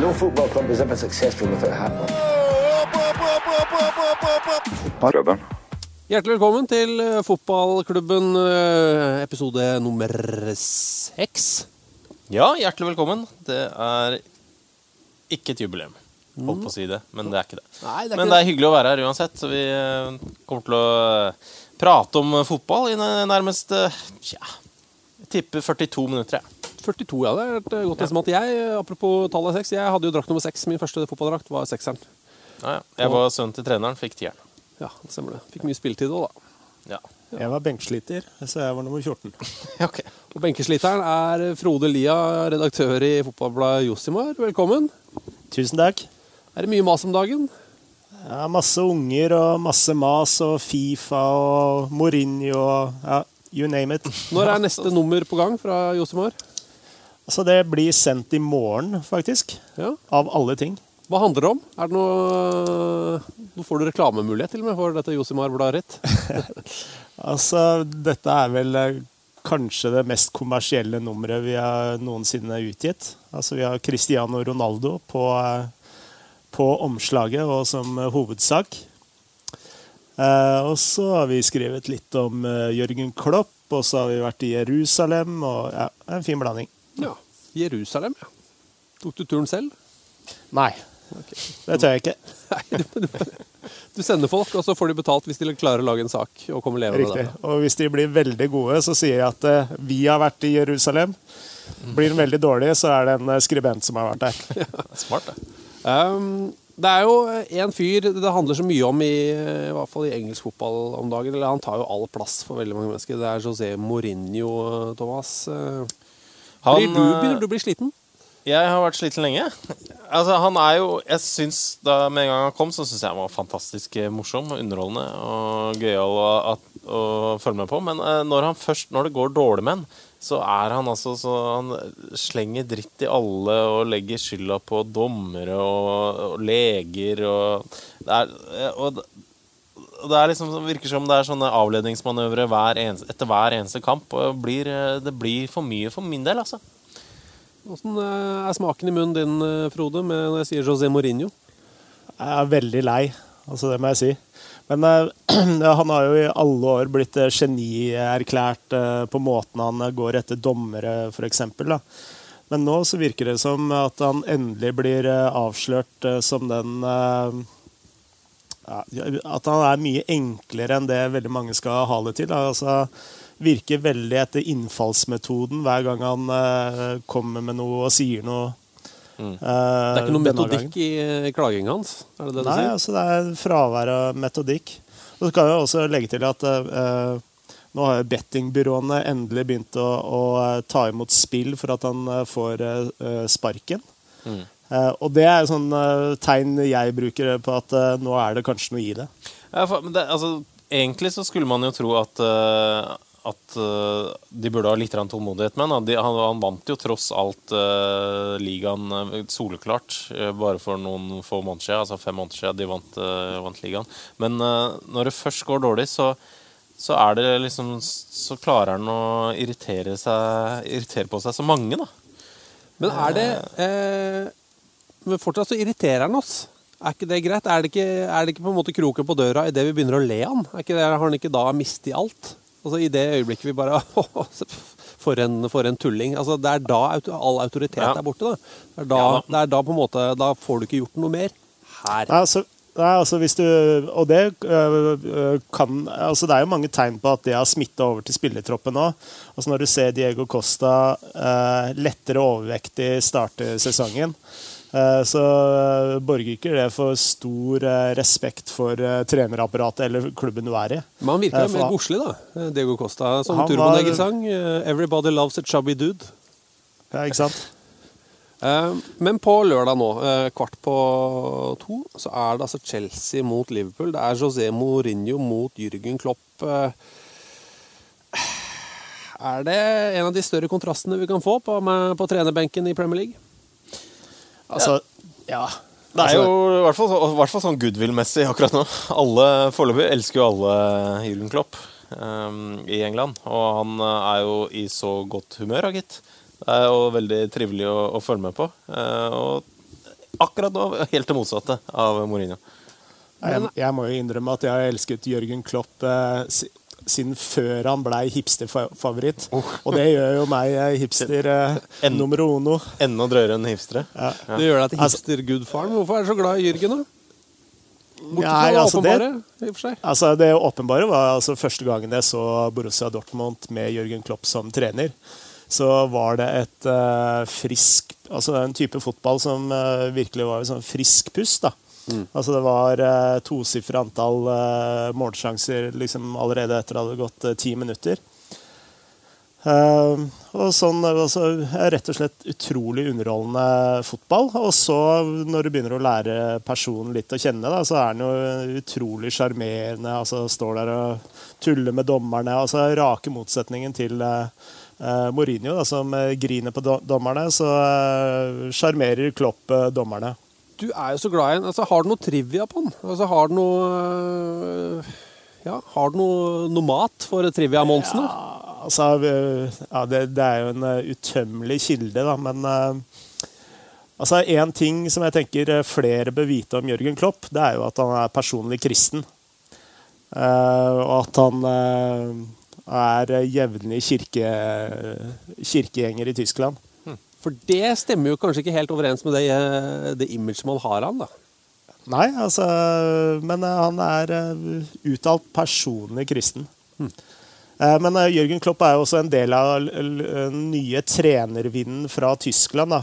no football club is ever successful without Hatman. Hjertelig velkommen til eh, fotballklubben eh, episode nummer seks. Ja, hjertelig velkommen. Det er ikke et jubileum. Holdt på å si det, men det er ikke det. Nei, det er men det er hyggelig å være her uansett, så vi eh, kommer til å prate om fotball i nærmest eh, Tja, jeg tipper 42 minutter, jeg. 42, ja. Det er et eh, godt estimat. Jeg, eh, apropos tallet seks, jeg hadde jo drakt nummer seks. Min første fotballdrakt var sekseren. Ja, ja. Jeg var sønnen til treneren, fikk tieren. Ja, det stemmer det. Fikk mye spilletid òg, da. Ja. Jeg var benkesliter, så jeg var nummer 14. ok. Og benkesliteren er Frode Lia, redaktør i fotballbladet Josimar. Velkommen. Tusen takk. Er det mye mas om dagen? Ja, masse unger og masse mas og Fifa og Mourinho og ja, you name it. Når er neste nummer på gang fra Josimar? Altså, det blir sendt i morgen, faktisk. Ja. Av alle ting. Hva handler det om? Er det noe Nå får du reklamemulighet til og med for dette Josimar-bladet ditt. Altså, dette er vel eh, kanskje det mest kommersielle nummeret vi har noensinne utgitt. Altså, vi har Cristiano Ronaldo på, eh, på omslaget og som hovedsak. Eh, og så har vi skrevet litt om eh, Jørgen Klopp, og så har vi vært i Jerusalem, og ja, en fin blanding. Ja. Jerusalem, ja. Tok du turen selv? Nei, det tør jeg ikke. Nei, du, du, du sender folk, og så får de betalt hvis de klarer å lage en sak og komme levende Riktig. derfra. Og hvis de blir veldig gode, så sier jeg at eh, vi har vært i Jerusalem. Blir den veldig dårlig, så er det en skribent som har vært der. Ja, Smart, det. Um, det er jo en fyr det handler så mye om i, i hvert fall i engelsk fotball om dagen. Eller han tar jo all plass for veldig mange mennesker. Det er José Mourinho, Thomas. Eh, Han, blir du, eh, begynner du å bli sliten? Jeg har vært sliten lenge. Altså, han er jo Jeg synes da Med en gang han kom, så syns jeg han var fantastisk eh, morsom og underholdende og gøyal å, å følge med på. Men eh, når han først Når det går dårlig med han, så er han altså så Han slenger dritt i alle og legger skylda på dommere og, og leger og det er, og, det- og det er liksom, det virker som det er sånne avledningsmanøvre hver eneste, etter hver eneste kamp. Og blir, eh, det blir for mye for min del, altså. Åssen eh, er smaken i munnen din, eh, Frode, med når jeg sier José Mourinho? Jeg er veldig lei, altså det må jeg si. Men eh, han har jo i alle år blitt eh, genierklært eh, på måten han går etter dommere, f.eks. Men nå så virker det som at han endelig blir avslørt som den ja, At han er mye enklere enn det veldig mange skal ha det til. Altså, virker veldig etter innfallsmetoden hver gang han kommer med noe og sier noe. Mm. Det er ikke noe metodikk i, i klagingen hans? Er det det du Nei, sier? altså det er fravær av metodikk. Og så kan jeg også legge til at uh, nå har jo bettingbyråene endelig begynt å, å eh, ta imot spill for at han eh, får uh, sparken. Mm. Uh, og det er sånn eh, tegn jeg bruker på at eh, nå er det kanskje noe i det. Ja, for, men det, altså, egentlig så skulle man jo tro at, eh, at eh, de burde ha litt tålmodighet med han. Han. Vant jo tross alt uh, ligaen eh, soleklart bare for noen få måneder siden. Altså fem måneder siden de vant, vant ligaen. Men når det først går dårlig, så, så er det liksom Så klarer han å irritere, seg, irritere på seg så mange, da. Men er det Men fortsatt så irriterer han oss. Er ikke det greit? Er det ikke, er det ikke på en måte kroken på døra idet vi begynner å le han? Er ikke det, har han ikke da mistet alt? Altså I det øyeblikket vi bare For en, for en tulling. Altså Det er da all autoritet Ja. er borte. Da. Det, er da, Ja da. det er da på en måte Da får du ikke gjort noe mer. Her. Altså, nei, altså hvis du Og det øh, øh, kan altså Det er jo mange tegn på at det har smitta over til spillertroppen nå. Altså når du ser Diego Costa øh, lettere overvektig starte sesongen, så øh, borger ikke det for stor øh, respekt for trenerapparatet eller klubben du er i. Men han virker Eh, jo mer godslig, da. Diego Costa. Som Han Turbo var- Negger sang. eh, 'Everybody loves a chubby dude'. Ja, ikke sant? Eh, Men på lørdag nå, eh, kvart på to, så er det altså Chelsea mot Liverpool. Det er José Mourinho mot Jürgen Klopp. Eh, Er det en av de større kontrastene vi kan få på, med, på trenerbenken i Premier League? Altså, ja. Det er Altså- jo i hvert fall, i hvert fall sånn goodwill-messig akkurat nå. Alle Foreløpig elsker jo alle Jürgen Klopp um, i England. Og han eh, er jo i så godt humør, gitt. Det er jo veldig trivelig å, å følge med på. Uh, og akkurat nå helt det motsatte av Mourinho. Jeg, jeg må jo innrømme at jeg har elsket Jørgen Klopp eh, siden før han blei hipsterfavoritt. Og det gjør jo meg eh, hipster eh, En- nummer uno. Enda drøyere enn hipstere. Ja. Det gjør deg til hipstergudfaren. hipster-gudfaren. Hvorfor er du så glad i Jørgen, da? Bortsett fra Nei, altså det, åpenbare, i og for seg. altså det åpenbare var altså første gangen jeg så Borussia Dortmund med Jørgen Klopp som trener. Så var det et uh, frisk Altså en type fotball som uh, virkelig var en sånn frisk pust. da. Altså Det var eh, tosifra antall eh, målsjanser liksom allerede etter det hadde gått eh, ti minutter. Eh, og sånn, altså, Rett og slett utrolig underholdende fotball. Og så, når du begynner å lære personen litt å kjenne, da, så er han jo utrolig sjarmerende. Altså, står der og tuller med dommerne. altså Rake motsetningen til eh, eh, Mourinho, da, som eh, griner på do dommerne. Så eh, sjarmerer Klopp dommerne. Du er jo så glad i den. Altså, har du noe trivia på den? Altså, har du noe øh, Ja, har du noe, noe mat for trivia-monsene? Altså, eh, ja, det, det er jo en eh, utømmelig kilde, da, men uh, altså, En ting som jeg tenker flere bør vite om Jørgen Klopp, det er jo at han er personlig kristen. Uh, og at han uh, er jevnlig kirke, kirkegjenger i Tyskland. For det stemmer jo kanskje ikke helt overens med det, eh, det imaget man har av han, da. Nei, altså Men eh, han er eh, uttalt personlig kristen. Eh, Men Jørgen Klopp er jo også en del av den nye trenervinden fra Tyskland. Da.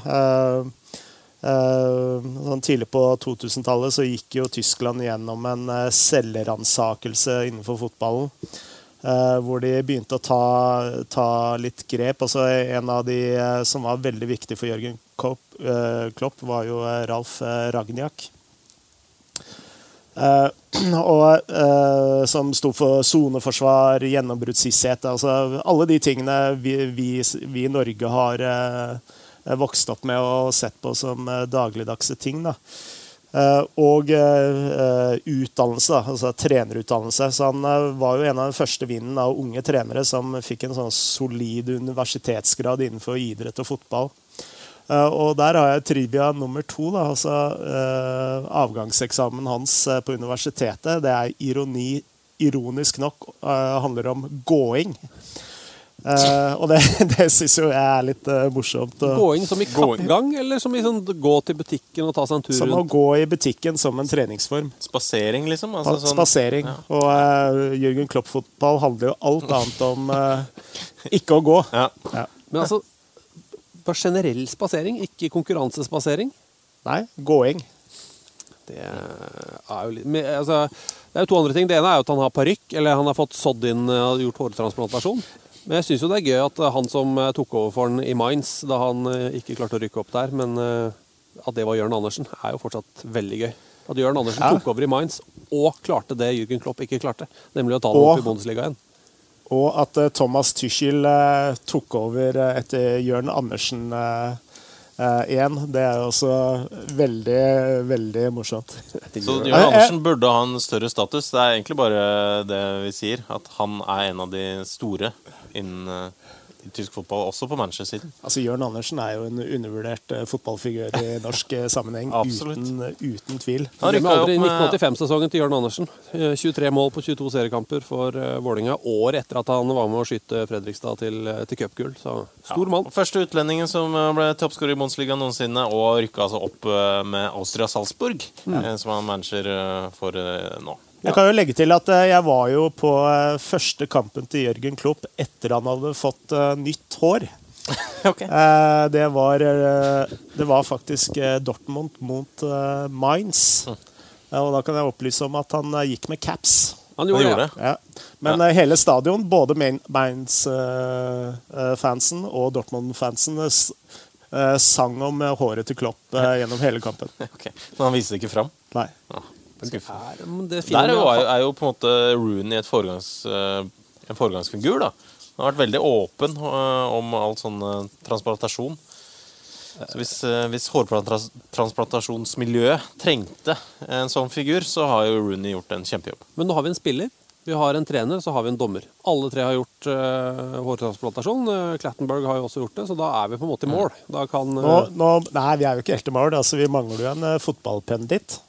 Sånn tidlig på 2000-tallet så gikk jo Tyskland gjennom en selvransakelse innenfor fotballen. Eh, Hvor de begynte å ta, ta litt grep. Altså, en av de eh, som var veldig viktig for Jørgen Klopp, eh, Klopp var jo Ralf Ragnjak. Og som sto for soneforsvar, gjennombruddshissighet. Altså alle de tingene vi, vi, vi i Norge har vokst opp med og sett på som dagligdagse ting. Da. Eh, og eh, utdannelse, altså trenerutdannelse. Så han eh, var jo en av den første vinden av unge trenere som fikk en sånn solid universitetsgrad innenfor idrett og fotball. Og der har jeg trivia nummer to. Da, altså Avgangseksamen hans på universitetet. Det er ironi, ironisk nok handler om gåing. Eh, og det, det syns jo jeg er litt eh, morsomt. Gå inn som i kappgang, eller som i sånn gå til butikken og ta seg en tur Som å gå i butikken som en treningsform. Spasering, liksom. Altså, sånn- Spasering. Ja. Og uh, Jørgen Klopp-fotball handler jo alt annet om eh, ikke å gå. Ja. Ja. Men altså, bare generell spasering, ikke konkurransespasering. Nei, gåing. Det er jo litt men, altså, Det er jo to andre ting. Det ene er jo at han har parykk, eller han har fått sådd inn og gjort hårtransplantasjon. Men jeg syns jo det er gøy at eh, han som eh, tok over for han i Mainz, da han eh, ikke klarte å rykke opp der, men at det var Jørn Andersen, er jo fortsatt veldig gøy. At Jørn Andersen Ja. tok over i Mainz og klarte det Jürgen Klopp ikke klarte, nemlig å ta dem opp i Bundesliga igjen. Og at Thomas Tuchel eh, tok over etter Jørn Andersen eh, eh, igjen. Det er også veldig, veldig morsomt. Så Eh, Jørn eh, Andersen burde ha en større status. Det er egentlig bare det vi sier. At han er en av de store innen, eh, i tysk fotball, også på managersiden. Altså, Jørn Andersen er jo en undervurdert eh, fotballfigur i norsk eh, sammenheng. Uten, uten tvil. Han rykka aldri opp med 1985-sesongen til Jørn Andersen. Eh, 23 mål på 22 seriekamper for uh, Vålinga År etter at han var med å skyte Fredrikstad til, eh, til cupgull. Så stor mann. Første utlendingen som eh, ble toppskårer i Bundesliga noensinne, og rykka altså opp eh, med Austria Salzburg, eh, som han manager eh, for eh, nå. Jeg kan jo legge til at eh, jeg var jo på eh, første kampen til Jørgen Klopp etter han hadde fått eh, nytt hår. Ok. Eh, Det var, det var faktisk Dortmund mot Mainz. Eh, Og da kan jeg opplyse om at han gikk med caps. Han Han gjorde, gjorde det. Ja. Men ja. hele stadion, både Main- Mainz-fansen og Dortmund-fansen, sang om håret til Klopp gjennom hele kampen. Okay. Men han viste det ikke fram. Nei. Det Der er jo, er jo på en måte Rooney et foregangs, eh, en foregangsfigur. da. Han har vært veldig åpen eh, om all sånn eh, transplantasjon. Så hvis, hvis hårtransplantasjonsmiljøet trengte en sånn figur, så har jo Rooney gjort en kjempejobb. Men nå har vi en spiller, vi har en trener, så har vi en dommer. Alle tre har gjort uh, hårtransplantasjon. Clattenberg har jo også gjort det, så da er vi på en måte i mål. Da kan uh... Nå, nå, nei, vi er jo ikke helt i mål. Altså, vi mangler jo en uh, fotballpenditt.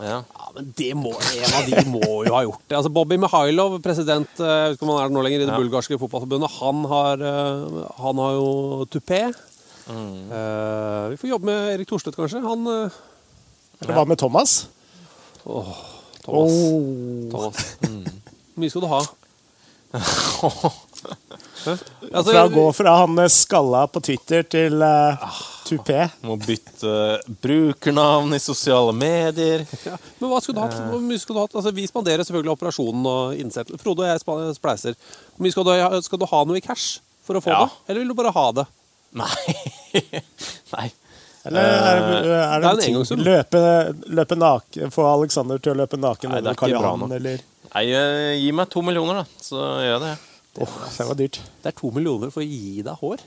Ja. Ja, men det må, En av de må jo ha gjort det. Altså Bobby Mihailov, president eh, jeg vet ikke om han er det nå lenger, i det Ja. bulgarske fotballforbundet, han har, eh, han har jo tupé. Eh, vi får jobbe med Erik Thorstvedt, kanskje. Han Eller Hva med Thomas? Thomas. Oh. Thomas. Hvor mye skal du ha? Altså, Fra å gå fra han eh, skalla på Twitter til uh, tupé. Må bytte brukernavn i sosiale medier. Ja, men hva skulle du hatt? Hvor mye skulle du hatt? Altså, vi spanderer selvfølgelig operasjonen og innsettelsen. Frode og jeg spleiser. Hvor mye skal du, ha- skal du ha noe i cash for å få Ja. det? Eller vil du bare ha det? Nei. Nei. Eller er, det- er det er en ting- løpe, løpe naken, Få Alexander til å løpe naken Nei, det er ikke bra nok. eller Nei, eh, gi meg to millioner, da, så gjør jeg det. Åh, det var dyrt. Det er to millioner for å gi deg hår.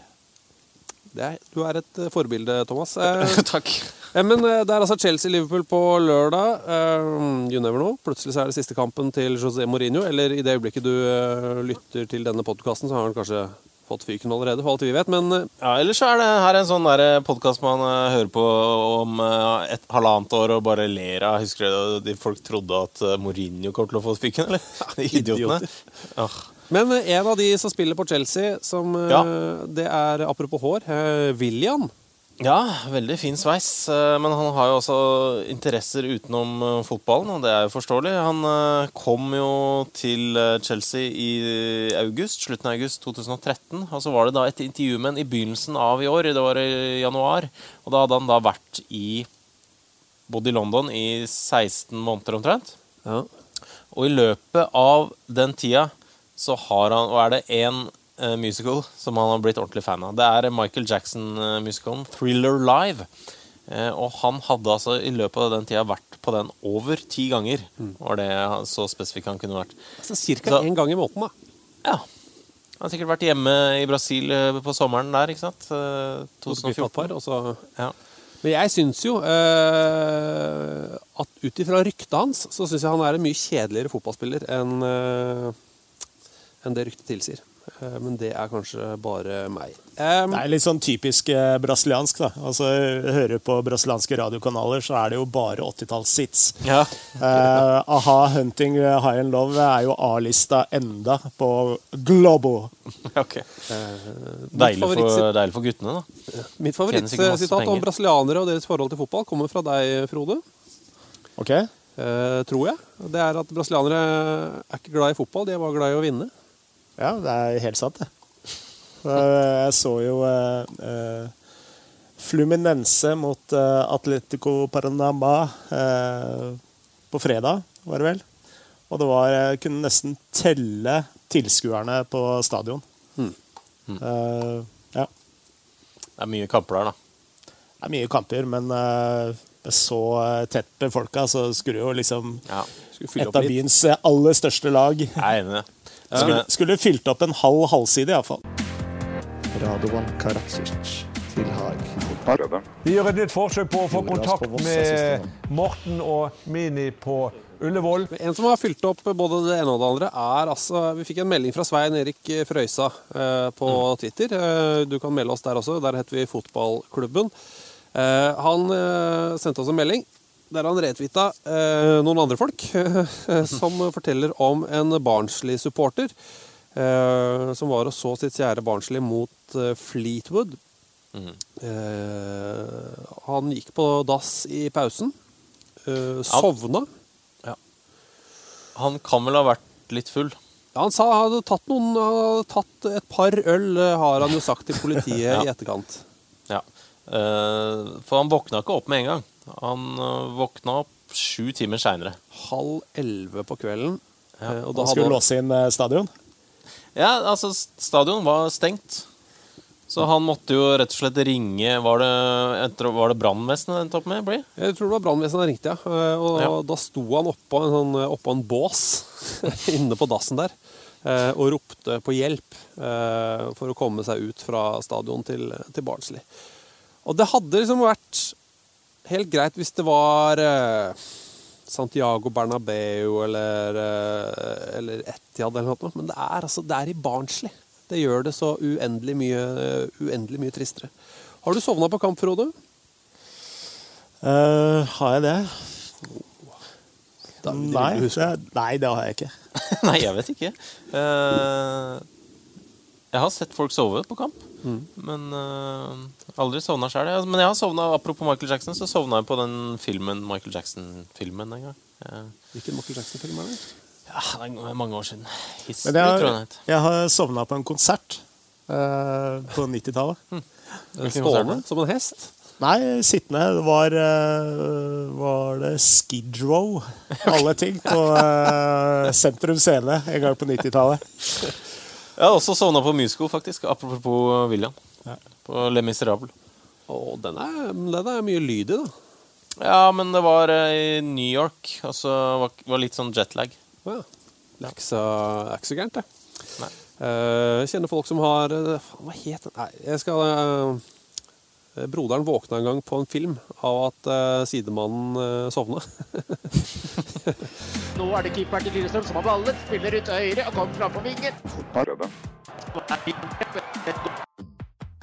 Det er, du er et eh, forbilde, Thomas. Eh, Takk. eh, men eh, det er altså Chelsea-Liverpool på lørdag. Eh, you never know. Plutselig så er det siste kampen til José Mourinho. Eller i det øyeblikket du eh, lytter til denne podkasten, så har han kanskje fått fyken allerede, for alt vi vet. Men Ja, Ellers så er det her en sånn podkast man hører på om et halvannet år og bare ler av. Husker du de folk trodde at Mourinho kom til å få fyken, eller? De idiotene. Ah. Men eh, en av de som spiller på Chelsea, som, eh, Ja. det er apropos hår, eh, William. Ja, veldig fin sveis. Men han har jo også interesser utenom fotballen, og det er jo forståelig. Han kom jo til Chelsea i august, slutten av august 2013. Og så var det da et intervju med ham i begynnelsen av i år, det var i januar. Og da hadde han da vært i Bodd i London i 16 måneder omtrent. Ja. Og i løpet av den tida så har han Og er det én eh, musical som han har blitt ordentlig fan av. Det er Michael Jackson-musikalen 'Thriller Live'. Eh, og han hadde altså i løpet av den tida vært på den over ti ganger. Var det så spesifikk han kunne vært. Altså Cirka én gang i måneden, da. Ja. Han har sikkert vært hjemme i Brasil eh, på sommeren der, ikke sant? Eh, 2014. og så Ja. Men jeg syns jo eh, at ut ifra ryktet hans, så syns jeg han er en mye kjedeligere fotballspiller enn eh, enn det ryktet tilsier. Eh, men det er kanskje bare meg. Um, Det er litt sånn typisk eh, brasiliansk. da. Altså, Hører på brasilianske radiokanaler, så er det jo bare 80-tallshits. ja. uh, Aha, 'Hunting High and Love' er jo A-lista enda på Globo. ok. Uh, Deilig for, deilig for guttene, da. Mitt favorittsitat om brasilianere og deres forhold til fotball kommer fra deg, Frode. Ok? Uh, tror jeg. Det er at brasilianere er ikke glad i fotball, de er bare glad i å vinne. Ja, det er helt sant, det. Eh, Jeg så jo eh, eh, Fluminense mot eh, Atletico Paranama eh, på fredag, var det vel. Og det var Jeg kunne nesten telle tilskuerne på stadion. Mm. Eh, ja. Det er mye kamper der, da. Det er mye kamper, men eh, så eh, tett befolka, så skulle jo liksom Ja. Skulle et av litt. byens eh, aller største lag Jeg er enig i det. Skulle, skulle fylt opp en halv halvside, iallfall. Radovan Karadzic til Haag. Vi gjør et nytt forsøk på å få kontakt med Morten og Mini på Ullevål. En som har fylt opp både det ene og det andre, er altså Vi fikk en melding fra Svein Erik Frøysa eh, på Twitter. Eh, du kan melde oss der også. Der heter vi Fotballklubben. Eh, han sendte oss en melding der han retweeta eh, noen andre folk som forteller om en Barnsley-supporter eh, som var og så sitt kjære Barnsley mot eh, Fleetwood. Eh, han gikk på dass i pausen. eh, sovna. Han kan vel ha vært litt full. Ja, han sa han hadde tatt noen hadde tatt et par øl, eh, har han jo sagt til politiet Ja. i etterkant. Ja. Eh, for han våkna ikke opp med en gang. Han eh, våkna opp sju timer seinere. Halv elleve på kvelden. Ja. og da Han skulle han låse inn eh, stadion. Ja, altså, stadion var stengt. Så han måtte jo rett og slett ringe Var det, var det brannvesenet endte opp med? Bli? Jeg tror det var brannvesenet han ringte, ja. Eh, Og Ja. da sto han oppå en, sånn, oppå en bås inne på dassen der eh, og ropte på hjelp eh, for å komme seg ut fra stadion til, til Barnsley. Og det hadde liksom vært helt greit hvis det var eh, Santiago Bernabeu eller, eh, eller Etiad eller noe, men det er, altså, det er i Barnsley. Det gjør det så uendelig mye, uendelig mye tristere. Har du sovna på kamp, Frode? Uh, har jeg det? Da Nei, det, nei, det har jeg ikke. Nei, jeg vet ikke. Uh, jeg har sett folk sove på kamp, men uh, aldri sovna sjøl. Men jeg har sovna, apropos Michael Jackson, så sovna jeg på den filmen Michael Jackson-filmen en gang. Hvilken Michael Jackson-film er det? ja, det er mange år siden. History, Men jeg den jeg, jeg har sovna på en konsert uh, på 90-tallet. Hvilken Stående konsert? som en hest? Nei, sittende. Det var, eh, var det Skid Row, alle ting, på Sentrum Scene en gang på 90-tallet. Jeg har også sovna på Musical, faktisk. Apropos William. På Le Miserable. Å, den er, den er mye lyd i, da. Ja, men det var eh, i New York, Altså så var, var litt sånn jetlag. Å, ja. Det er ikke så, det er ikke så gærent, det. Nei. Uh, Jeg kjenner folk som har eh, faen, Hva het den? Nei, jeg skal eh, Broderen våkna en gang på en film av at uh, sidemannen uh, sovna. Nå er det keeperen til Lillestrøm som har ballen. Spiller ut høyre og kommer framfor på vingen.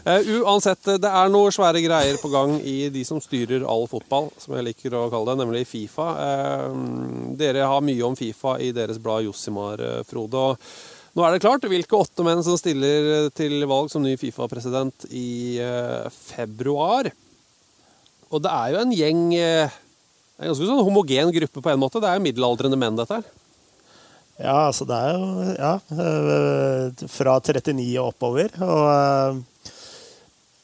Uh, uansett, det er noe svære greier på gang i de som styrer all fotball, som jeg liker å kalle det, nemlig Fifa. Eh, dere har mye om Fifa i deres blad Jossimar, eh, Frode. og nå er det klart hvilke åtte menn som stiller til valg som ny Fifa-president i eh, februar. Og det er jo en gjeng eh, en ganske sånn homogen gruppe på en måte. Det er jo middelaldrende menn, dette her. Ja, altså det er jo ja, eh, fra 39 og oppover. Og eh,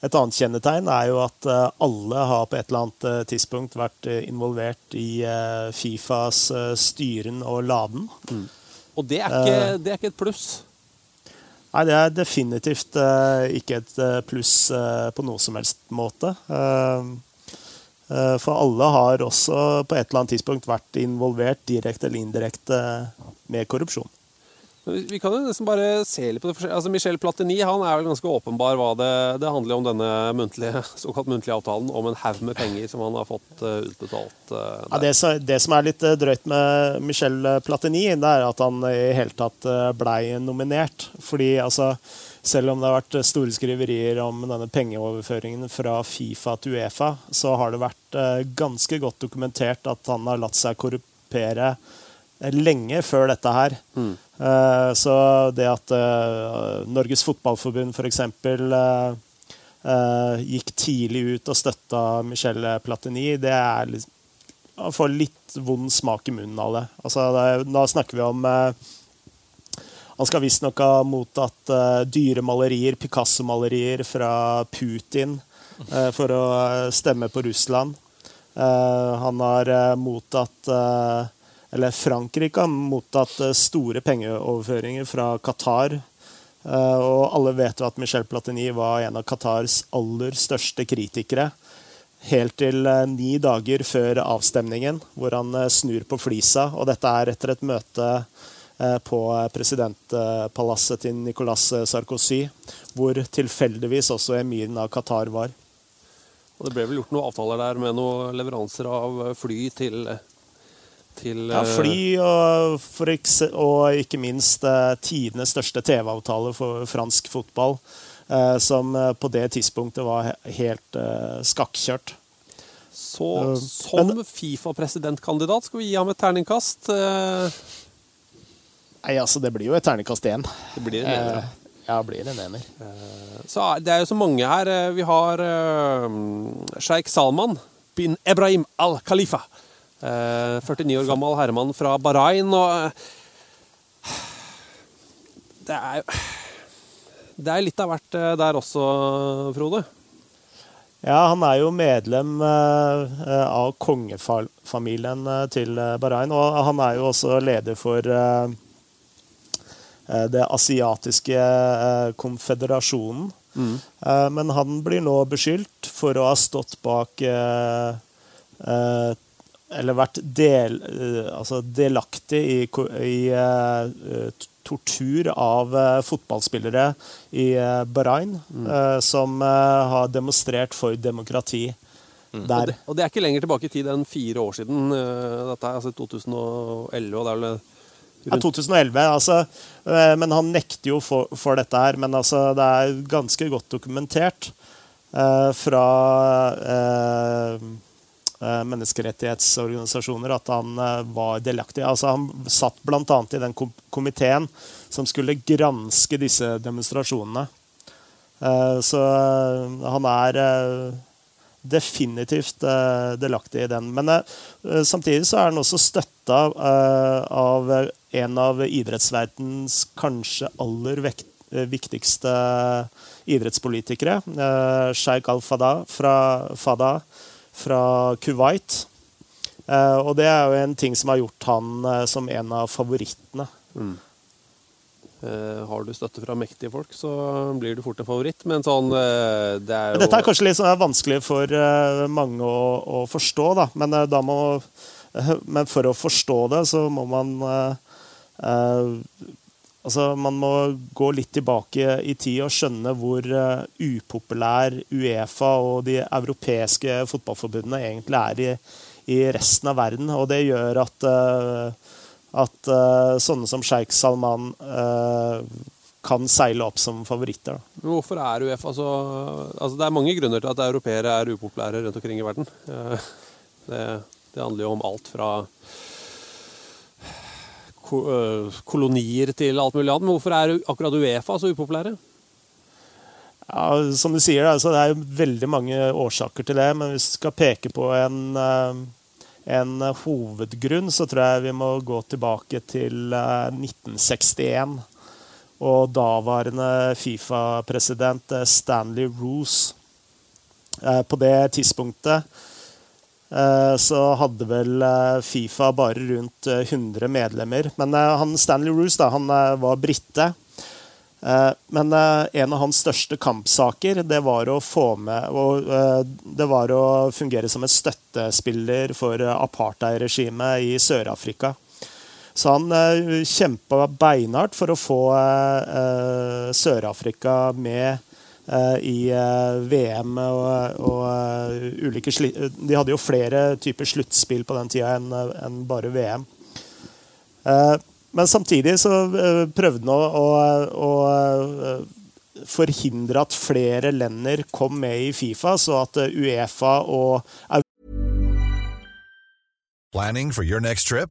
et annet kjennetegn er jo at eh, alle har på et eller annet eh, tidspunkt vært eh, involvert i eh, Fifas eh, styren og laden. Og det er ikke, Eh. det er ikke et pluss. Nei, det er definitivt uh, ikke et eh, pluss uh, på noe som helst måte. Uh, for alle har også på et eller annet tidspunkt vært involvert direkte eller indirekte med korrupsjon. Vi kan jo nesten bare se litt på det. Altså Michel Platini han er vel ganske åpenbar hva det Det handler om denne muntlige, såkalt muntlige avtalen om en haug med penger som han har fått eh, utbetalt. eh, Ja, det, det som er litt eh, drøyt med Michel Platini, det er at han i hele tatt blei nominert. Fordi altså, selv om det har vært store skriverier om denne pengeoverføringen fra Fifa til Uefa, så har det vært ganske godt dokumentert at han har latt seg korrupere lenge før dette her. Eh, Så det at eh, Norges Fotballforbund f.eks. Uh, gikk tidlig ut og støtta Michel Platini, det er liksom Man får litt vond smak i munnen av det. Altså, det da snakker vi om eh, Han skal visstnok ha mottatt eh, dyre malerier, Picasso-malerier fra Putin eh, for å eh, stemme på Russland. Eh, han har eh, mottatt eh, Eller Frankrike har mottatt eh, store pengeoverføringer fra Qatar. Eh, og alle vet jo at Michel Platini var en av Qatars aller største kritikere. Helt til eh, ni dager før avstemningen, hvor han snur på flisa. Og dette er etter et møte på presidentpalasset til Nicolas Sarkozy, hvor tilfeldigvis også emiren av Qatar var. Og det ble vel gjort noen avtaler der med noen leveranser av fly til, til Ja, eh, fly og, og ikke minst eh, tidenes største TV-avtale for fransk fotball, eh, som på det tidspunktet var he helt eh, skakkjørt. Så som Fifa-presidentkandidat skal vi gi ham et terningkast. eh, Nei, altså, det blir jo et terningkast igjen. Det blir en ener, ja. Eh, ja, blir en ener. Så det er jo så mange her. Vi har uh, sjeik Salman bin Ebrahim al-Khalifa. Eh, 49 år gammel herremann fra Bahrain. Og eh, det er jo Det er litt av hvert eh, der også, Frode. Ja, han er jo medlem eh, eh, av kongefamilien eh, til eh, Bahrain, og han er jo også leder for eh, eh, det asiatiske eh, konfederasjonen. Eh, men han blir nå beskyldt for å ha stått bak eh, eh, Eller vært del, eh, altså delaktig i, i eh, tortur av uh, fotballspillere i uh, Bahrain, eh, som har demonstrert for demokrati Og der. det, og det er ikke lenger tilbake i tid enn fire år siden. Dette er altså 2011, og det er vel Ja, 2011, altså. Men han nekter jo for, for dette her. Men altså, det er ganske godt dokumentert eh, fra menneskerettighetsorganisasjoner at han eh, var delaktig. Altså, han satt bl.a. i den komiteen som skulle granske disse demonstrasjonene. Eh, så eh, han er eh, definitivt eh, delaktig i den. Men eh, samtidig så er han også støtta eh, av en av idrettsverdens kanskje aller eh, viktigste idrettspolitikere, eh, Sheikh al-Fada fra, Fada fra Kuwait. Eh, og det er jo en ting som har gjort han eh, som en av favorittene. Eh, har du støtte fra mektige folk, så blir du fort en favoritt. Men sånn Det er jo Dette er kanskje litt sånn vanskelig for mange å, å forstå, da. Men, da må, men for å forstå det, så må man Altså, man må gå litt tilbake i tid og skjønne hvor eh, upopulær Uefa og de europeiske fotballforbundene egentlig er i, i resten av verden. Og det gjør at, eh, at eh, sånne som Sheikh Salman kan seile opp som favoritter. Hvorfor er Uefa så Altså, det er mange grunner til at europeere er upopulære rundt omkring i verden. Det, det handler jo om alt fra kolonier til alt mulig annet. Men hvorfor er akkurat Uefa så upopulære? Ja, som du sier, altså, det er jo veldig mange årsaker til det, men hvis vi skal peke på en, eh, en hovedgrunn, så tror jeg vi må gå tilbake til eh, 1961. Og daværende Fifa-president eh, Stanley Roos. Eh, På det tidspunktet eh, så hadde vel eh, Fifa bare rundt eh, 100 medlemmer. Men eh, han Stanley Roos da, han eh, var brite. Eh, Men eh, en av hans største kampsaker det var å få med eh, Det var å fungere som en støttespiller for eh, apartheidregimet i Sør-Afrika. Så han kjempa beinhardt for å få eh, eh, Sør-Afrika med eh, i eh, VM og, og eh, ulike De hadde jo flere typer sluttspill på den tida enn en bare VM. Eh, men samtidig så eh, prøvde han å, å, å eh, forhindre at flere länder kom med i Fifa, så at eh, Uefa og Planning for your next trip?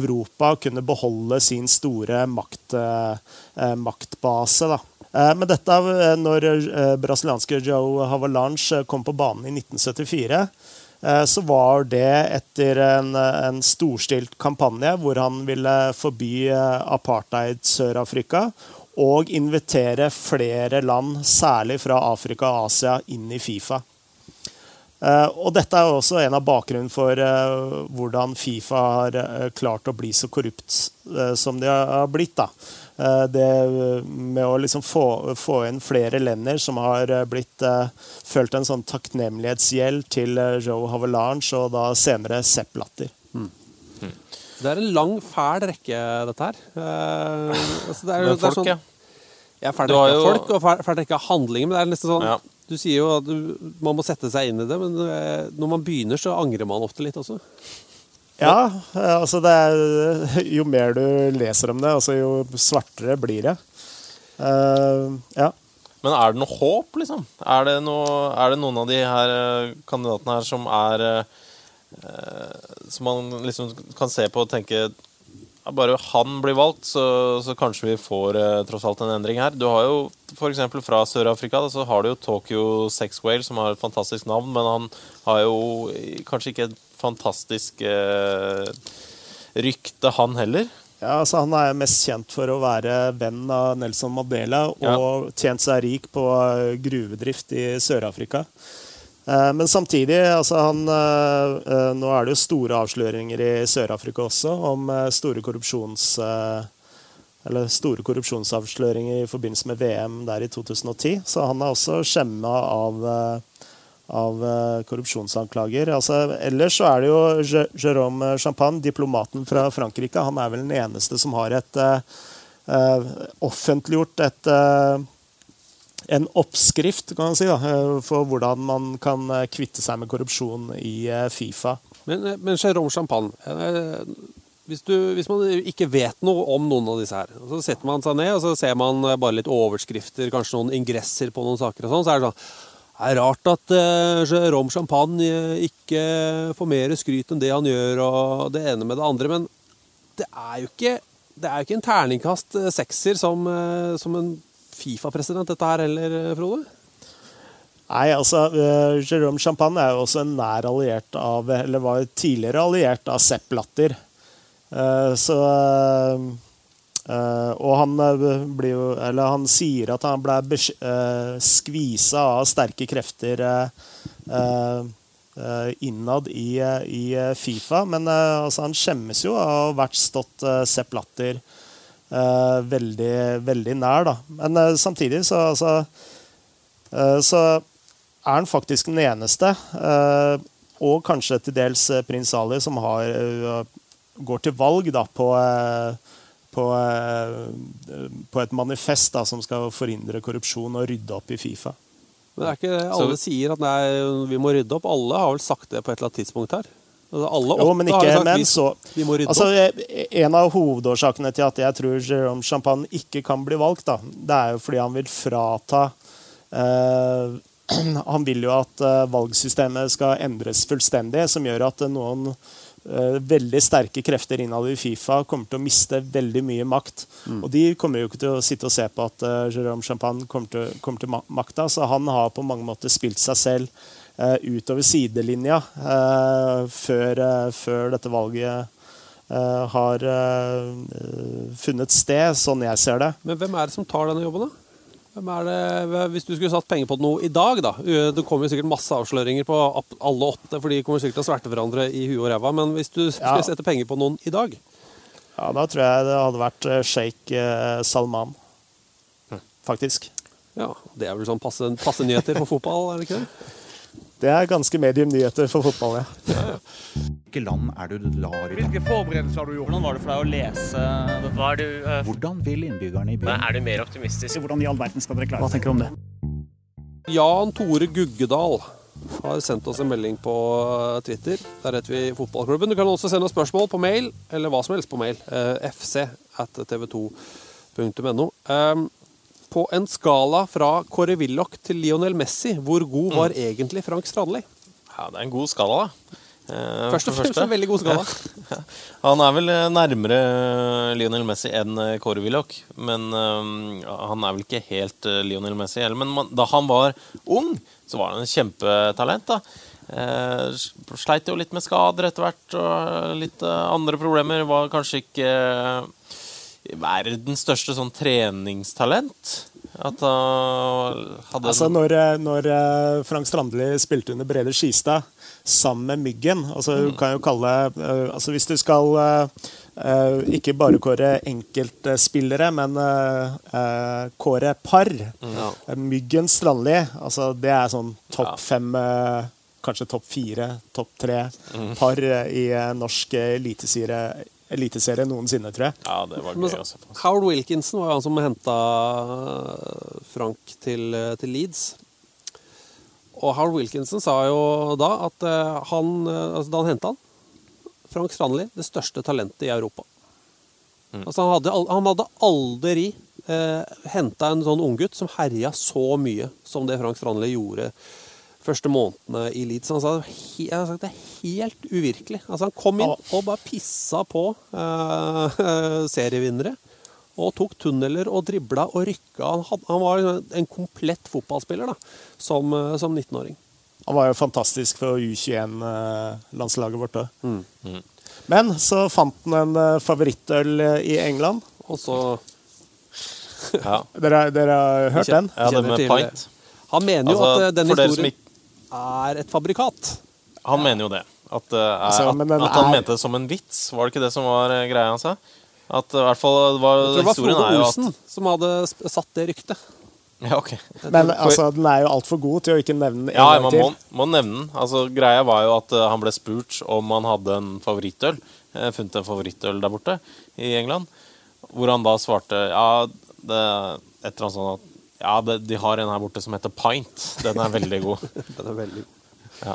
Europa kunne beholde sin store makt, eh, maktbase. Da. Eh, men dette, er når eh, brasilianske Joe Havalanche kom på banen i 1974, eh, så var det etter en, en storstilt kampanje hvor han ville forby eh, apartheid Sør-Afrika og invitere flere land, særlig fra Afrika og Asia, inn i Fifa. Uh, og dette er også en av bakgrunnen for uh, hvordan Fifa har uh, klart å bli så korrupt som de har blitt. Da. det med å liksom få, få, inn flere lender som har blitt følt en sånn takknemlighetsgjeld til Joe Havelange og da senere Sepp Latter. Mm. Mm. Det er en lang, fæl rekke, dette her. Altså det er, det er folk, sånn, ja. Ja, fæl rekke av folk og fæl rekke av handlinger. Men det er nesten sånn ja. Du sier jo at man må sette seg inn i det, men eh, når man begynner, så angrer man ofte litt også. Ja, altså det er Jo mer du leser om det, altså jo svartere blir det. Uh, ja. Men er det noe håp, liksom? Er det, noe, er det noen av de her eh, kandidatene her som er uh, Som man liksom kan se på og tenke bare han blir valgt, så, så kanskje vi får eh, tross alt en endring her. Du har jo f.eks. fra Sør-Afrika så har du jo Tokyo Sex Whale, som har et fantastisk navn, men han har jo kanskje ikke et fantastisk eh, rykte, han heller. Ja, altså Han er mest kjent for å være venn av Nelson Mandela og ja. tjent seg rik på eh, gruvedrift i Sør-Afrika. Eh, men samtidig, altså han, eh, eh, nå er det jo store avsløringer i Sør-Afrika også om store korrupsjons... Store korrupsjonsavsløringer i forbindelse med VM der i 2010. Så han er også skjemma av, av korrupsjonsanklager. Altså, ellers så er det jo Jérôme Champagne, diplomaten fra Frankrike. Han er vel den eneste som har et offentliggjort et en oppskrift kan man si, da, eh, for hvordan man kan eh, kvitte seg med korrupsjon i eh, Fifa. Men, men Jérôme Champagne hvis, du, hvis, man ikke vet noe om noen av disse her, så setter man seg ned og så ser man bare litt overskrifter, kanskje noen ingresser på noen saker, og sånn, så er det sånn det er rart at uh, Jérôme Champagne ikke får mer skryt enn det han gjør, og det ene med det andre. Men det er jo ikke, er jo ikke en terningkast sekser som, som en Fifa-president, dette her heller, Frode? Nei, altså uh, Jérôme Champagne er jo også en nær alliert av Eller var tidligere alliert av Sepp Latter. Uh, så uh, Og han blir jo Eller han sier at han ble skvisa av sterke krefter innad i, i, Fifa. Men altså, han skjemmes jo av å ha vært stått Sepp Latter veldig, veldig nær. Da. Men uh, samtidig så, altså, uh, så, er han faktisk den eneste, og kanskje til dels prins Ali, som har, går til valg da, på, på, på, et manifest da, som skal forhindre korrupsjon og rydde opp i Fifa. Men det er ikke alle sier at nei, vi må rydde opp. Alle har vel sagt det på et eller annet tidspunkt her? Altså, alle jo, men ikke, sagt, men vi, så, vi må rydde altså, opp. En av hovedårsakene til at jeg tror Jérôme Champagne ikke kan bli valgt, da, det er jo fordi han vil frata eh, Han vil jo at eh, valgsystemet skal endres fullstendig, som gjør at noen eh, veldig sterke krefter innad i Fifa kommer til å miste veldig mye makt. Mm. Og de kommer jo ikke til å sitte og se på at uh, Jérôme Champagne kommer til, kommer til makta, så han har på mange måter spilt seg selv eh, utover sidelinja eh, før, eh, før dette valget eh, har eh, funnet sted, sånn jeg ser det. Men hvem er det som tar denne jobben, da? Hvem er det, hvis du skulle satt penger på noe i dag, da Det kommer jo sikkert masse avsløringer på alle åtte, for de kommer sikkert til å sverte hverandre i huet og ræva. Men hvis du skulle Ja. sette penger på noen i dag Ja, Da tror jeg det hadde vært eh, sjeik eh, Salman, faktisk. Ja, Det er vel sånn passe, passe nyheter for fotball, er det ikke det? Det er ganske medium nyheter for fotball, ja. Hvilke land er du lar i Hvilke forberedelser har du gjort? Hvordan var det for deg å lese Hva er du Hvordan vil innbyggerne i byen Er du mer optimistisk? Hvordan i all verden skal dere klare Hva tenker du om det? Jan Tore Guggedal har sendt oss en melding på Twitter. Der heter vi Fotballklubben. Du kan også sende oss spørsmål på mail, eller hva som helst på mail. Eh, fc at tv2.no. På en skala fra Kåre Willoch til Lionel Messi, hvor god var egentlig Frank Strandli? Ja, det er en god skala, da. Eh, Først og fremst en veldig god skala. Ja. Han er vel eh, nærmere Lionel Messi enn eh, Kåre Willoch. Men eh, han er vel ikke helt eh, Lionel Messi heller. Men man, da han var ung, så var han en kjempetalent. da. Eh, sleit jo litt med skader etter hvert, og litt eh, andre problemer. Var kanskje ikke eh, verdens største sånn treningstalent. At han hadde Altså når, når eh, Frank Strandli spilte under Brede Skistad sammen med Myggen altså Du kan jo kalle eh, altså Hvis du skal eh, ikke bare kåre enkeltspillere, men kåre par. Eh, Myggen Strandli, altså det er sånn topp fem Kanskje topp fire, topp tre Mhm. par i norsk eliteserie eliteserie noensinne, tror jeg. Ja, det var gøy å se på. Howard Wilkinson var jo han som henta Frank til, til Leeds. Og Howard Wilkinson sa jo da at eh, han, eh, altså da han henta han Frank Strandli, det største talentet i Europa. Altså han, hadde, han hadde aldri eh, henta en sånn unggutt som herja så mye som det Frank Strandli gjorde første månedene i Leeds. Han sa he, jeg har sagt, det er helt uvirkelig. Altså Han kom inn og bare pissa på uh, serievinnere. Og tok tunneler og dribla og rykka. Han, had, han var en komplett fotballspiller da, som, eh, som 19-åring. Han var jo fantastisk for U21-landslaget vårt òg. Men så fant han en eh, favorittøl eh, i England. Og så Ja. Dere, dere har hørt den? Ja, det med pint. Han mener jo Altså, at eh, den historien er et fabrikat. Han mener jo det. At, eh, er, Altså, at, han er- mente det som en vits. Var det ikke det som var eh, greia han sa? At eh, i hvert fall var, Jeg tror det var Frode er jo Olsen at som hadde satt det ryktet. Ja, ok. Men altså, den er jo altfor god til å ikke nevne den en Ja, gang man må, må nevne den. Altså, greia var jo at uh, han ble spurt om han hadde en favorittøl. Uh, funnet en favorittøl der borte i England. Hvor han da svarte ja, det, et eller annet sånt at ja, det, de har en her borte som heter Pint. Den er veldig god. Den er veldig Ja.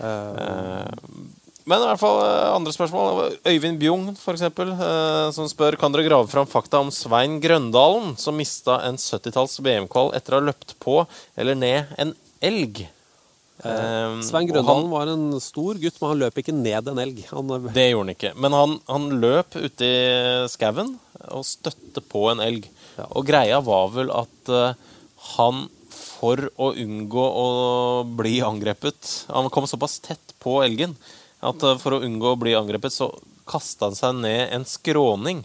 Uh, men i hvert fall eh, andre spørsmål. Øyvind Bjung, for eksempel, eh, som spør kan dere grave fram fakta om Svein Grøndalen, som mista en 70-talls VM-kval etter å ha løpt på eller ned en elg. Uh, Svein Grøndalen han- var en stor gutt, men han løp ikke ned en elg. Han, Det gjorde han ikke. Men han, han løp ute i skauen og støtte på en elg. Og greia var vel at uh, han, for å unngå å bli angrepet Han kom såpass tett på elgen at uh, for å unngå å bli angrepet, så kasta han seg ned en skråning.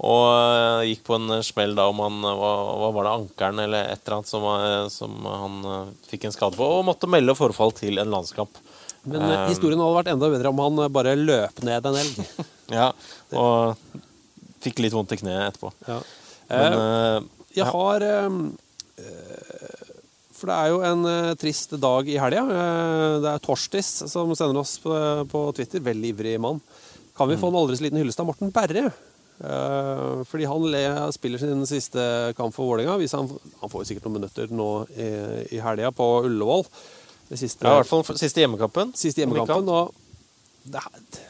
Og uh, gikk på en smell da om han hva, hva var det, ankelen eller et eller annet som, som han fikk en skade på, og måtte melde forfall til en landskamp. men historien hadde vært enda bedre om han bare løp ned en elg. Ja, og fikk litt vondt i kneet etterpå. Ja. Men, eh, Jeg ja. har eh, For det er jo en uh, trist dag i helga. Det er Torstis som sender oss på, på Twitter. Veldig ivrig mann. Kan vi få en aldri så liten hyllest av Morten Berre? Fordi han le, spiller sin siste kamp for Vålerenga. Han, han får jo sikkert noen minutter nå i, i helga på Ullevål. Det siste, Ja, i hvert fall siste hjemmekampen. Siste hjemmekampen. Og det er,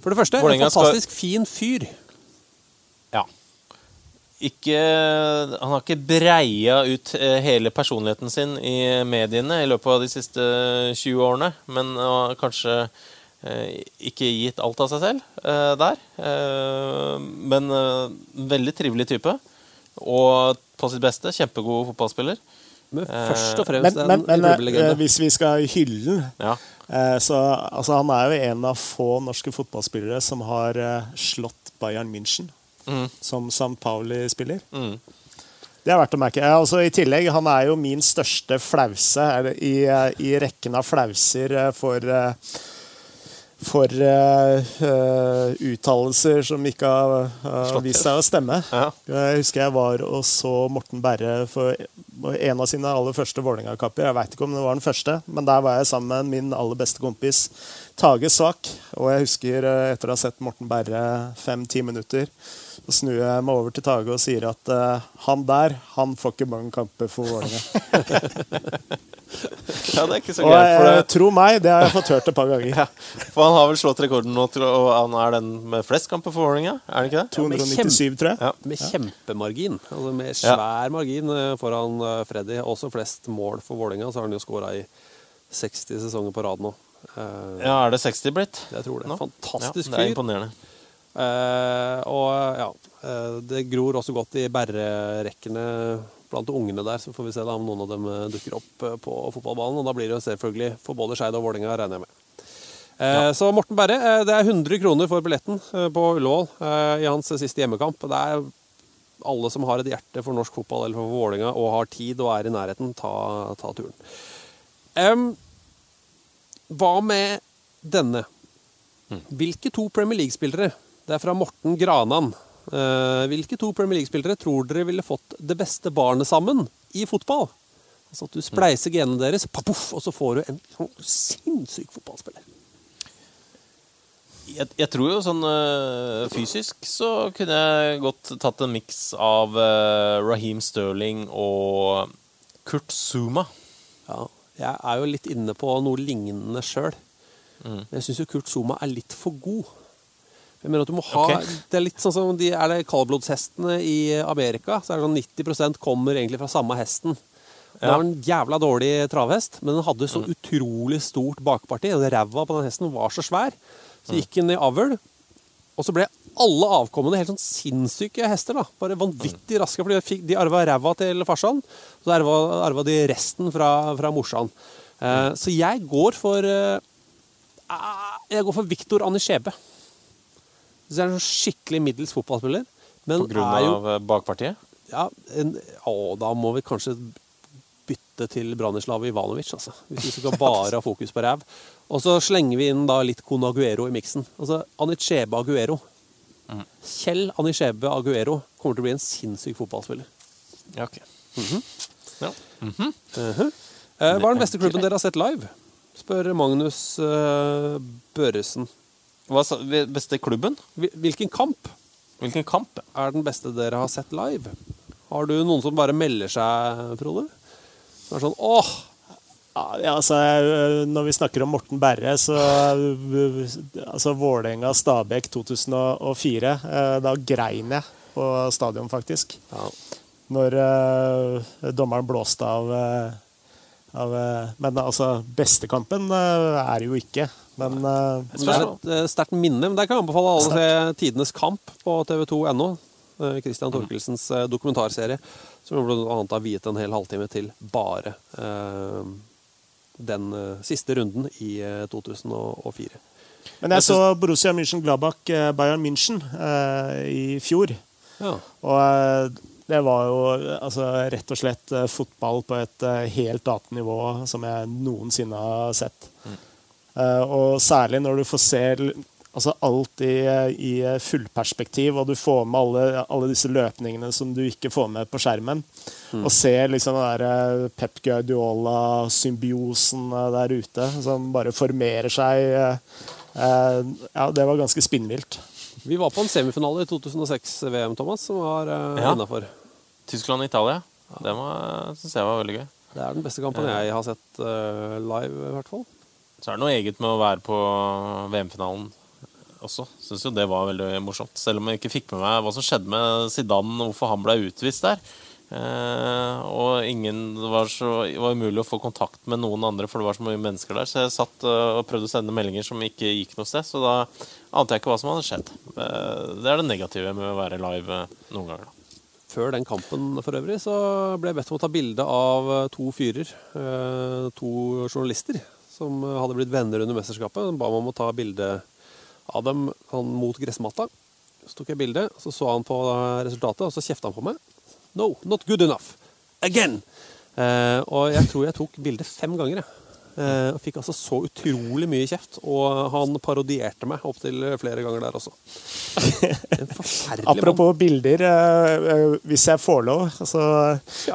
for det første, Vålinga en skal- fantastisk fin fyr. Ikke, han har ikke breia ut eh, hele personligheten sin i mediene i løpet av de siste 20 årene, men har kanskje eh, ikke gitt alt av seg selv eh, der. Men veldig trivelig type. Og på sitt beste kjempegod fotballspiller. Men først og fremst Men, men, men hvis vi skal hylle den Ja. så altså, Han er jo en av få norske fotballspillere som har slått Bayern München Som St. Pauli-spiller. Mm. Det er verdt å merke. Altså, I tillegg, han er jo min største flause i, eh, i rekken av flauser eh, for eh, for uh, uh, uttalelser som ikke har uh, vist seg å stemme. Ja. Jeg husker jeg var og så Morten Berre for en av sine aller første Vålerenga-kapper. Jeg veit ikke om det var den første, men der var jeg sammen med min aller beste kompis Tage Svak. Og jeg husker, etter å ha sett Morten Berre fem-ti minutter, så snur jeg meg over til Tage og sier at uh, han der, han får ikke mange kamper for Vålerenga. ja, det er ikke så og greit. For, eh, det. tro meg, det har jeg fått hørt et par ganger. Ja, for han har vel slått rekorden nå, og han er den med flest kamper for Vålerenga? Er han ikke det? 297, tror jeg. Ja. Med kjempemargin. Altså med svær margin eh, foran Freddy. Også flest mål for Vålerenga. Så har han jo skåra i 60 sesonger på rad nå. Eh, Ja, er det 60 blitt? Jeg tror det. Nå? Fantastisk ja, Det er fyr. imponerende. Eh, og ja, eh, det gror også godt i bærerekkene blant ungene der. Så får vi se da om noen av dem eh, dukker opp på fotballbanen. Og da blir det jo selvfølgelig for både Skeid og Vålerenga, regner jeg med. Ja. Så Morten Berre, det er 100 kroner for billetten på Ullevål i hans siste hjemmekamp. Det er alle som har et hjerte for norsk fotball eller for Vålerenga og har tid og er i nærheten, ta, ta turen. Um, hva med denne? Hvilke to Premier League-spillere Det er fra Morten Granan. Eh, hvilke to Premier League-spillere tror dere ville fått det beste barnet sammen i fotball? Altså at du spleiser genene deres, papuff, og så får du en sånn sinnssyk fotballspiller. Jeg, jeg tror jo sånn øh, fysisk så kunne jeg godt tatt en miks av øh, Raheem Sterling og Kurt Zuma. Ja, jeg er jo litt inne på noe lignende sjøl. Mm. Men jeg syns jo Kurt Zuma er litt for god. Jeg mener at du må ha, okay. Det er litt sånn som de er det kaldblodshestene i Amerika. så er det sånn 90% kommer egentlig fra samme hesten. Det var en jævla dårlig travhest, men den hadde så utrolig stort bakparti. og Ræva på den hesten var så svær. Så gikk den i avl, og så ble alle avkommende helt sånn sinnssyke hester. da. Bare vanvittig raske, for de arva ræva til farsan. Så arva, arva de resten fra, fra morsan. Uh, så jeg går for ah, Jeg går for Viktor Anishebe. Så er han en skikkelig middels fotballspiller. Men På grunn jo av øh, bakpartiet. ja, en, å, da må vi kanskje bytte til Branislav Ivanovic, altså. Hvis vi skal bare ha fokus på ræv. Og så slenger vi inn da litt Kon Aguero i miksen. Altså Anichebe Aguero. Mm. Kjell Anichebe Aguero kommer til å bli en sinnssyk fotballspiller. Ja, ok. ja. Mhm. Eh, Hva er den beste klubben dere har sett live? Spør Magnus uh, Børresen. Hva sa Beste klubben? Hvilken kamp Hvilken kamp? er den beste dere har sett live? Har du noen som bare melder seg, Frode? Som er sånn åh, Ja, altså, eh, når vi snakker om Morten Berre, så eh, altså Vålerenga-Stabæk 2004, eh, da grein jeg på stadion, faktisk. Når uh, dommeren blåste av, av Men altså, bestekampen uh, er det jo ikke. Men uh, Det er et eh, sterkt minne. men Der kan jeg anbefale alle å se Tidenes kamp på tv2.no. Eh, Christian Torkelsens dokumentarserie. Som annet har viet en hel halvtime til bare den siste runden i eh, 2004. Men jeg så Borussia München-Gladbach eh, Bayern München i fjor. Ja. Og det var jo altså, rett og slett fotball på et helt annet nivå som jeg noensinne har sett. Eh, og særlig når du får se altså, alt i, eh, i eh, fullperspektiv, og du får med alle, alle disse løpningene som du ikke får med på skjermen. Mm. Og ser liksom den der eh, Pep Guardiola-symbiosen eh, der ute, som bare formerer seg. eh, eh, ja, det var ganske spinnvilt. Vi var på en semifinale i 2006-VM, Thomas, som var Ja. innafor. Tyskland-Italia. Det syns jeg var veldig gøy. Det er den beste kampen jeg har sett eh, live, i hvert fall. Så er det noe eget med å være på VM-finalen også. Syns jo det var veldig morsomt. Selv om jeg ikke fikk med meg hva som skjedde med Zidane, hvorfor han ble utvist der. Eh, og ingen, var, så, det var umulig å få kontakt med noen andre, for det var så mange mennesker der. Så jeg satt eh, og prøvde å sende meldinger som ikke gikk noe sted. Så da ante jeg ikke hva som hadde skjedd. Eh, det er det negative med å være live eh, noen ganger. da. Før den kampen for øvrig så ble jeg bedt om å ta bilde av eh, to fyrer, to journalister, som eh, hadde blitt venner under mesterskapet. De ba meg om å ta bilde av dem sånn mot gressmatta. Så tok jeg bilde, så så han på resultatet, og så kjefta han på meg. No, not good enough. Again! Eh, og jeg tror jeg tok bildet fem ganger. Jeg. Eh, og fikk altså så utrolig mye kjeft. Og han parodierte meg opptil flere ganger der også. En forferdelig Apropos bilder, eh, eh, hvis jeg får lov altså,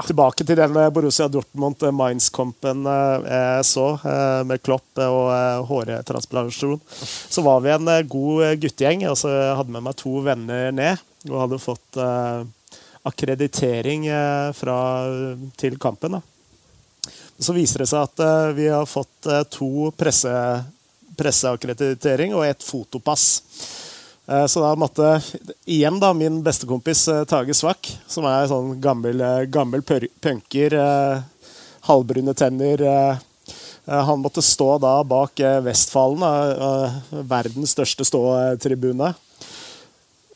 Tilbake til den Borussia Dortmund-Mainz-kampen jeg så, eh, med Klopp og hårtransplantasjon. Så var vi en god guttegjeng. og så hadde med meg to venner ned og hadde fått akkreditering fra, til kampen. da. Så viser det seg at eh, vi har fått eh, to presse, presseakkreditering og et fotopass. Eh, Så da måtte igjen da min bestekompis Tage Svakk, som er sånn gammel, gammel punker, halvbrune tenner Han måtte stå da bak Vestfallen, verdens største ståtribune,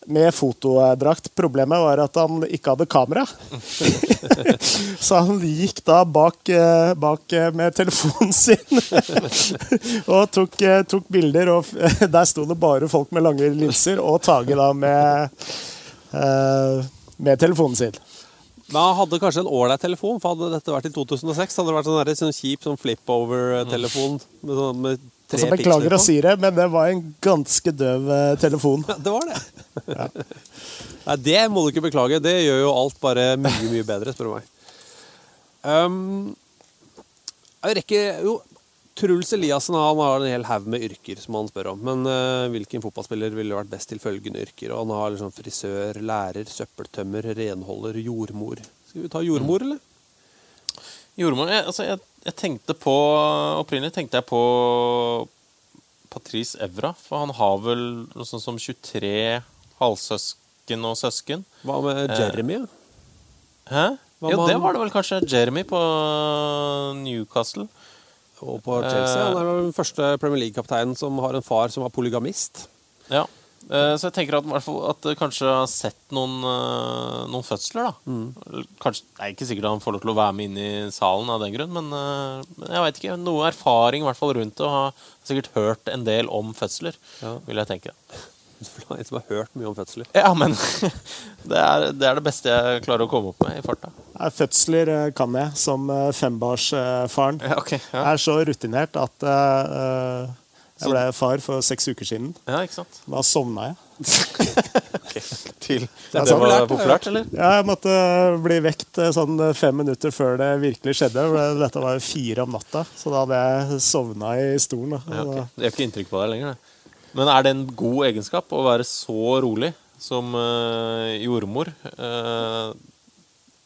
med fotodrakt. Problemet var at han ikke hadde kamera. Så han gikk da bak, eh, bak eh, med telefonen sin og tok, eh, tok bilder. Og der sto det bare folk med lange linser, og Tage da med, eh, med telefonen sin. Men han hadde kanskje en ålreit telefon, for hadde dette vært i 2006, hadde det vært sånn, der, sånn kjip sånn flip-over-telefon med, sånn, med Altså, beklager å si det, men det var en ganske døv eh, telefon. Ja, det var det. Nei, det må du ikke beklage. Det gjør jo alt bare mye, mye bedre, spør du meg. Um, jeg rekker jo Truls Eliassen han har en hel haug med yrker som han spør om. Men uh, hvilken fotballspiller ville vært best til følgende yrker? Og han har liksom frisør, lærer, søppeltømmer, renholder, jordmor. Skal vi ta jordmor, eller? Jordmor jeg, altså, jeg, jeg tenkte på Opprinnelig tenkte jeg på Patrice Evra, for han har vel noe sånt som 23 halvsøsken og søsken. Hva med Eh, Jeremy? Hæ? Hva Jo, det var det vel kanskje. Jeremy på Newcastle. Og på Chelsea. Eh, Han er den første Premier League-kapteinen som har en far som var polygamist. Ja. Eh, Så jeg tenker at, i at kanskje har sett noen, eh, noen fødsler, da. Mm. Kanskje, det er ikke sikkert han får lov til å være med inn i salen av den grunn, men, eh, men jeg vet ikke. Noe erfaring i hvert fall rundt det, og har sikkert hørt en del om fødsler, vil jeg tenke. En som har hørt mye om fødsler. Ja, men det er, det er det beste jeg klarer å komme opp med i farta. Fødsler eh, kan jeg, som eh, fembarnsfaren. Ja, okay, ja. Jeg er så rutinert at eh, eh, Så- jeg ble far for seks uker siden. Ja, ikke sant? Da sovna jeg. Til Det Det var populært, eller? Ja, jeg måtte bli vekt eh, sånn fem minutter før det virkelig skjedde. Dette var fire om natta, så da hadde jeg sovna i stolen. Ja, okay. Det gjør ikke inntrykk på deg lenger, det. Men er det en god egenskap å være så rolig som eh, jordmor? Eh,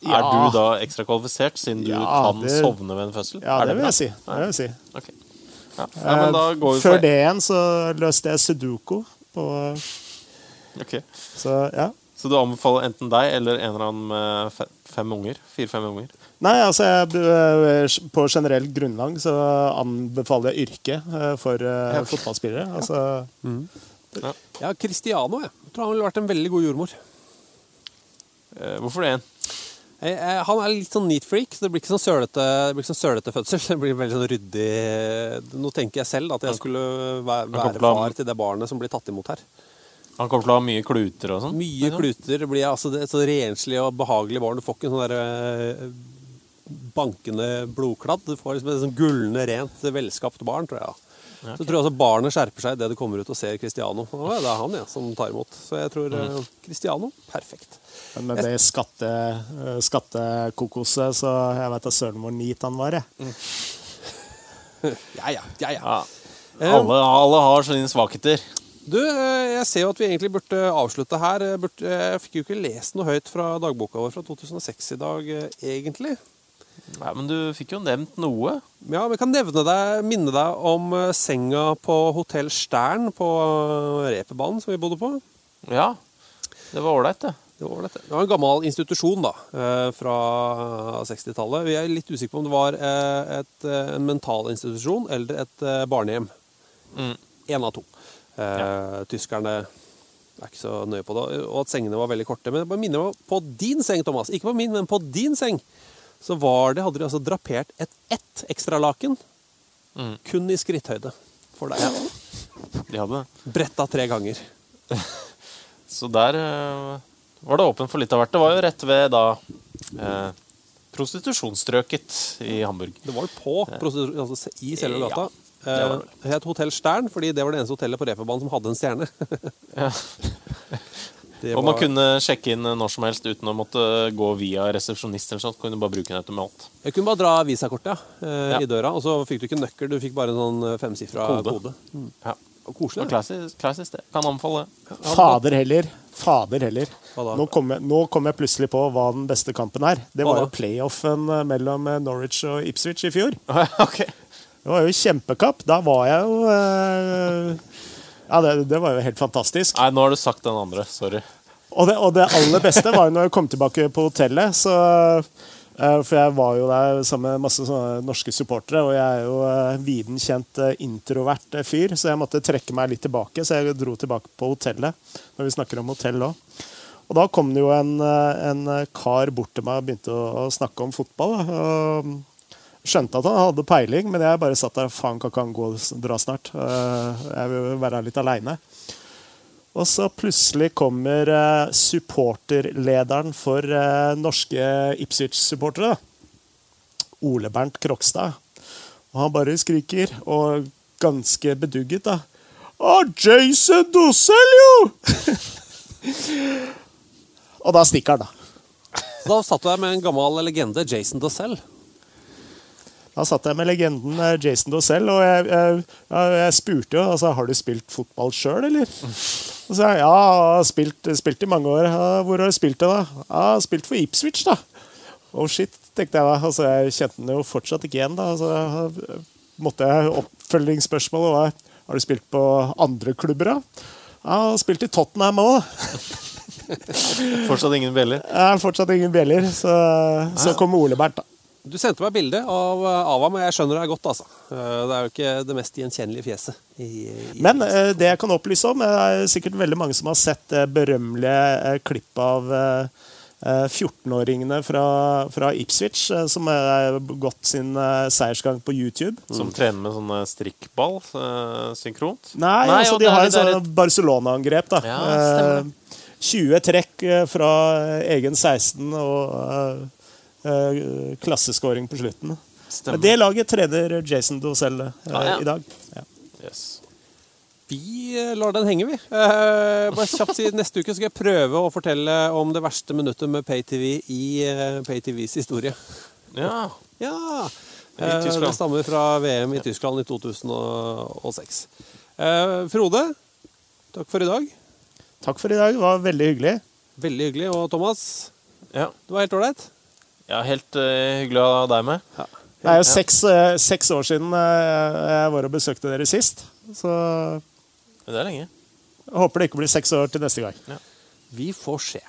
Ja. Er du da ekstra kvalifisert, siden du Ja, kan sovne ved en fødsel? Ja, det, det vil jeg si. Det vil jeg si. Ok. Ja. Ja, men da Eh, går Før det igjen så løste jeg sudoku. På, Ok. så ja. Så du anbefaler enten deg eller en eller annen med fem unger? Fire-fem unger? Nei, altså jeg, eh, på generelt grunnlag så anbefaler jeg yrke eh, for Ja. fotballspillere. Altså, Ja. Ja, Cristiano, jeg. jeg tror han ville vært en veldig god jordmor. Eh, hvorfor det? Eh, jeg, Han er litt sånn neat freak, så det blir ikke sånn sølete, sånn sølete fødsel. Det blir veldig sånn ryddig Nå tenker jeg selv at jeg skulle være, være far til det barnet som blir tatt imot her. Han kommer til å ha mye kluter og sånn? Mye liksom? kluter. Det blir altså det, så renslig og behagelig barn. Du får ikke sånn der eh, bankende blodkladd. Du får liksom et sånn gullende, rent, velskapt barn, tror jeg. Ja, Så tror jeg altså barnet skjerper seg idet det kommer ut og ser Cristiano. Å, det er han ja, som tar imot. Så jeg tror Mm. eh, Cristiano perfekt. Men med det skatte, eh, skattekokoset, så jeg vet da søren hvor neat han var, jeg. Ja, ja. ja, ja. Ja. Alle, alle har sine svakheter. Du, eh, jeg ser jo at vi egentlig burde avslutte her. Jeg, fikk jo ikke lest noe høyt fra dagboka vår fra 2006 i dag, eh, egentlig. Nei, Men du fikk jo nevnt noe. Ja, men jeg kan nevne deg, minne deg om eh, senga på Hotell Stern på eh, Reperbanen som vi bodde på. Ja, det var ålreit, det. Det var, det var en gammel institusjon da, eh, fra 60-tallet. Vi er litt usikre på om det var eh, et, eh, en mental institusjon eller et barnehjem. barnehjem. Mm. Av to. Ja. Tyskerne er ikke så nøye på det. Og at sengene var veldig korte. Men jeg bare minner meg på din seng, Thomas. Ikke på min, men på din seng. Så var det, hadde de altså drapert et ett ekstralaken. Mm. Kun i skritthøyde for deg. De hadde det. Bretta tre ganger. Så der eh, var det åpent for litt av hvert. Det var jo rett ved da eh, prostitusjonsstrøket i Hamburg. Det var jo på prostitu- altså, i selve gata. Ja, det var Eh, Det het Hotell Stern, fordi det var det eneste hotellet på Reeperbanen som hadde en stjerne. Det Og man var- kunne sjekke inn når som helst uten å måtte gå via resepsjonist. eller sånt. Kunne bare bruke en automat. Jeg kunne bare dra visakortet ja, eh, Ja. i døra, og så fikk du ikke nøkkel, du fikk bare en sånn eh, femsifra Kode. kode. Ja. Og koselig. Og Klassisk, klassisk det. Kan anbefale det. Fader heller. Fader heller. Nå kom, jeg, nå kom jeg plutselig på hva den beste kampen er. Det var jo playoffen eh, mellom eh, Norwich og Ipswich i fjor. okay. Det var jo kjempekapp. Da var jeg jo eh, Ja, det, det var jo helt fantastisk. Nei, nå har du sagt den andre. Sorry. Og det, og det aller beste var jo når jeg kom tilbake på hotellet. Så, eh, for jeg var jo der sammen med masse norske supportere, og jeg er jo viden kjent introvert fyr, så jeg måtte trekke meg litt tilbake. Så jeg dro tilbake på hotellet, når vi snakker om hotell òg. Og da kom det jo en, eh, en kar bort til meg og begynte å, snakke om fotball. Da. Og skjønte at han hadde peiling, men jeg bare satt der. Faen, kan ikke han gå og dra snart? Eh, Jeg vil være litt aleine. Og så plutselig kommer eh, supporterlederen for norske Ipswich-supportere. Ole Bernt Krokstad. Og han bare skriker, og ganske bedugget, da. Å, Jason Dosell, jo! og da stikker han, da. Så da satt du der med en gammel legende, Jason Dossell. Da satt jeg med legenden eh, Jason Dossel, og jeg, jeg, jeg, spurte jo altså, har du spilt fotball sjøl, eller. Og så sa jeg ja, spilt, spilt i mange år. Hvor har du spilt det, da? Ja, spilt for Ipswich, da. Oh shit, tenkte jeg da. Altså, jeg kjente den jo fortsatt ikke igjen. da. Altså, måtte jeg Oppfølgingsspørsmålet var har du spilt på andre klubber, da? Ja, spilt i Tottenham òg. Fortsatt ingen bjeller. Fortsatt ingen bjeller. Så, så kom Ole Bernt, da. Du sendte meg bilde av, av ham, og jeg skjønner deg godt. altså. Eh, Det er jo ikke det mest gjenkjennelige fjeset. I, i Men eh, det jeg kan opplyse om, er sikkert veldig mange som har sett det berømmelige eh, klippet av eh, eh, 14-åringene fra, fra Ipswich, eh, som har gått sin eh, seiersgang på YouTube. Som trener med sånne strikkball eh, synkront. Nei, altså, de er har et sånn Barcelona-angrep. da. Ja, stemmer det. Eh, 20 trekk eh, fra egen 16 og eh, eh, klasseskåring på slutten. Stemmer. Men Det laget trener Jason Dozell Ja, ja. i dag. Ja. Yes. Vi lar den henge, vi. Eh, bare kjapt si, Neste uke skal jeg prøve å fortelle om det verste minuttet med PayTV i eh, PayTVs historie. Ja. Ja. Eh, det stammer fra VM i Tyskland i 2006. Eh, Frode, takk for i dag. Takk for i dag. Det var veldig hyggelig. Veldig hyggelig. Og Thomas, Ja. det var helt ålreit. ja, helt uh, hyggelig å ha deg med. Det er jo seks, uh, seks år siden uh, jeg var og besøkte dere sist. Så Det er lenge. jeg håper det ikke blir seks år til neste gang. Vi får se.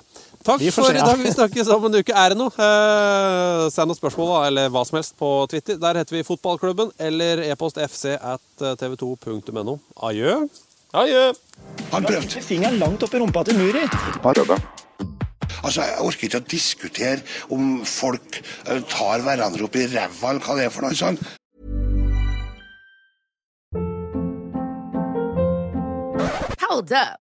Takk får for se, i dag. Vi snakkes om en uke. Er det noe? Eh, send oss spørsmål da, eller hva som helst på Twitter. Der heter vi Fotballklubben eller e-post fc at tv2.no. Adjø. Adjø. Han prøvde. Fingeren langt opp i rumpa til Muri. Altså, Jeg orker ikke å diskutere om folk eh, tar hverandre opp i ræva, eller hva det er for noe sånt. Hold up.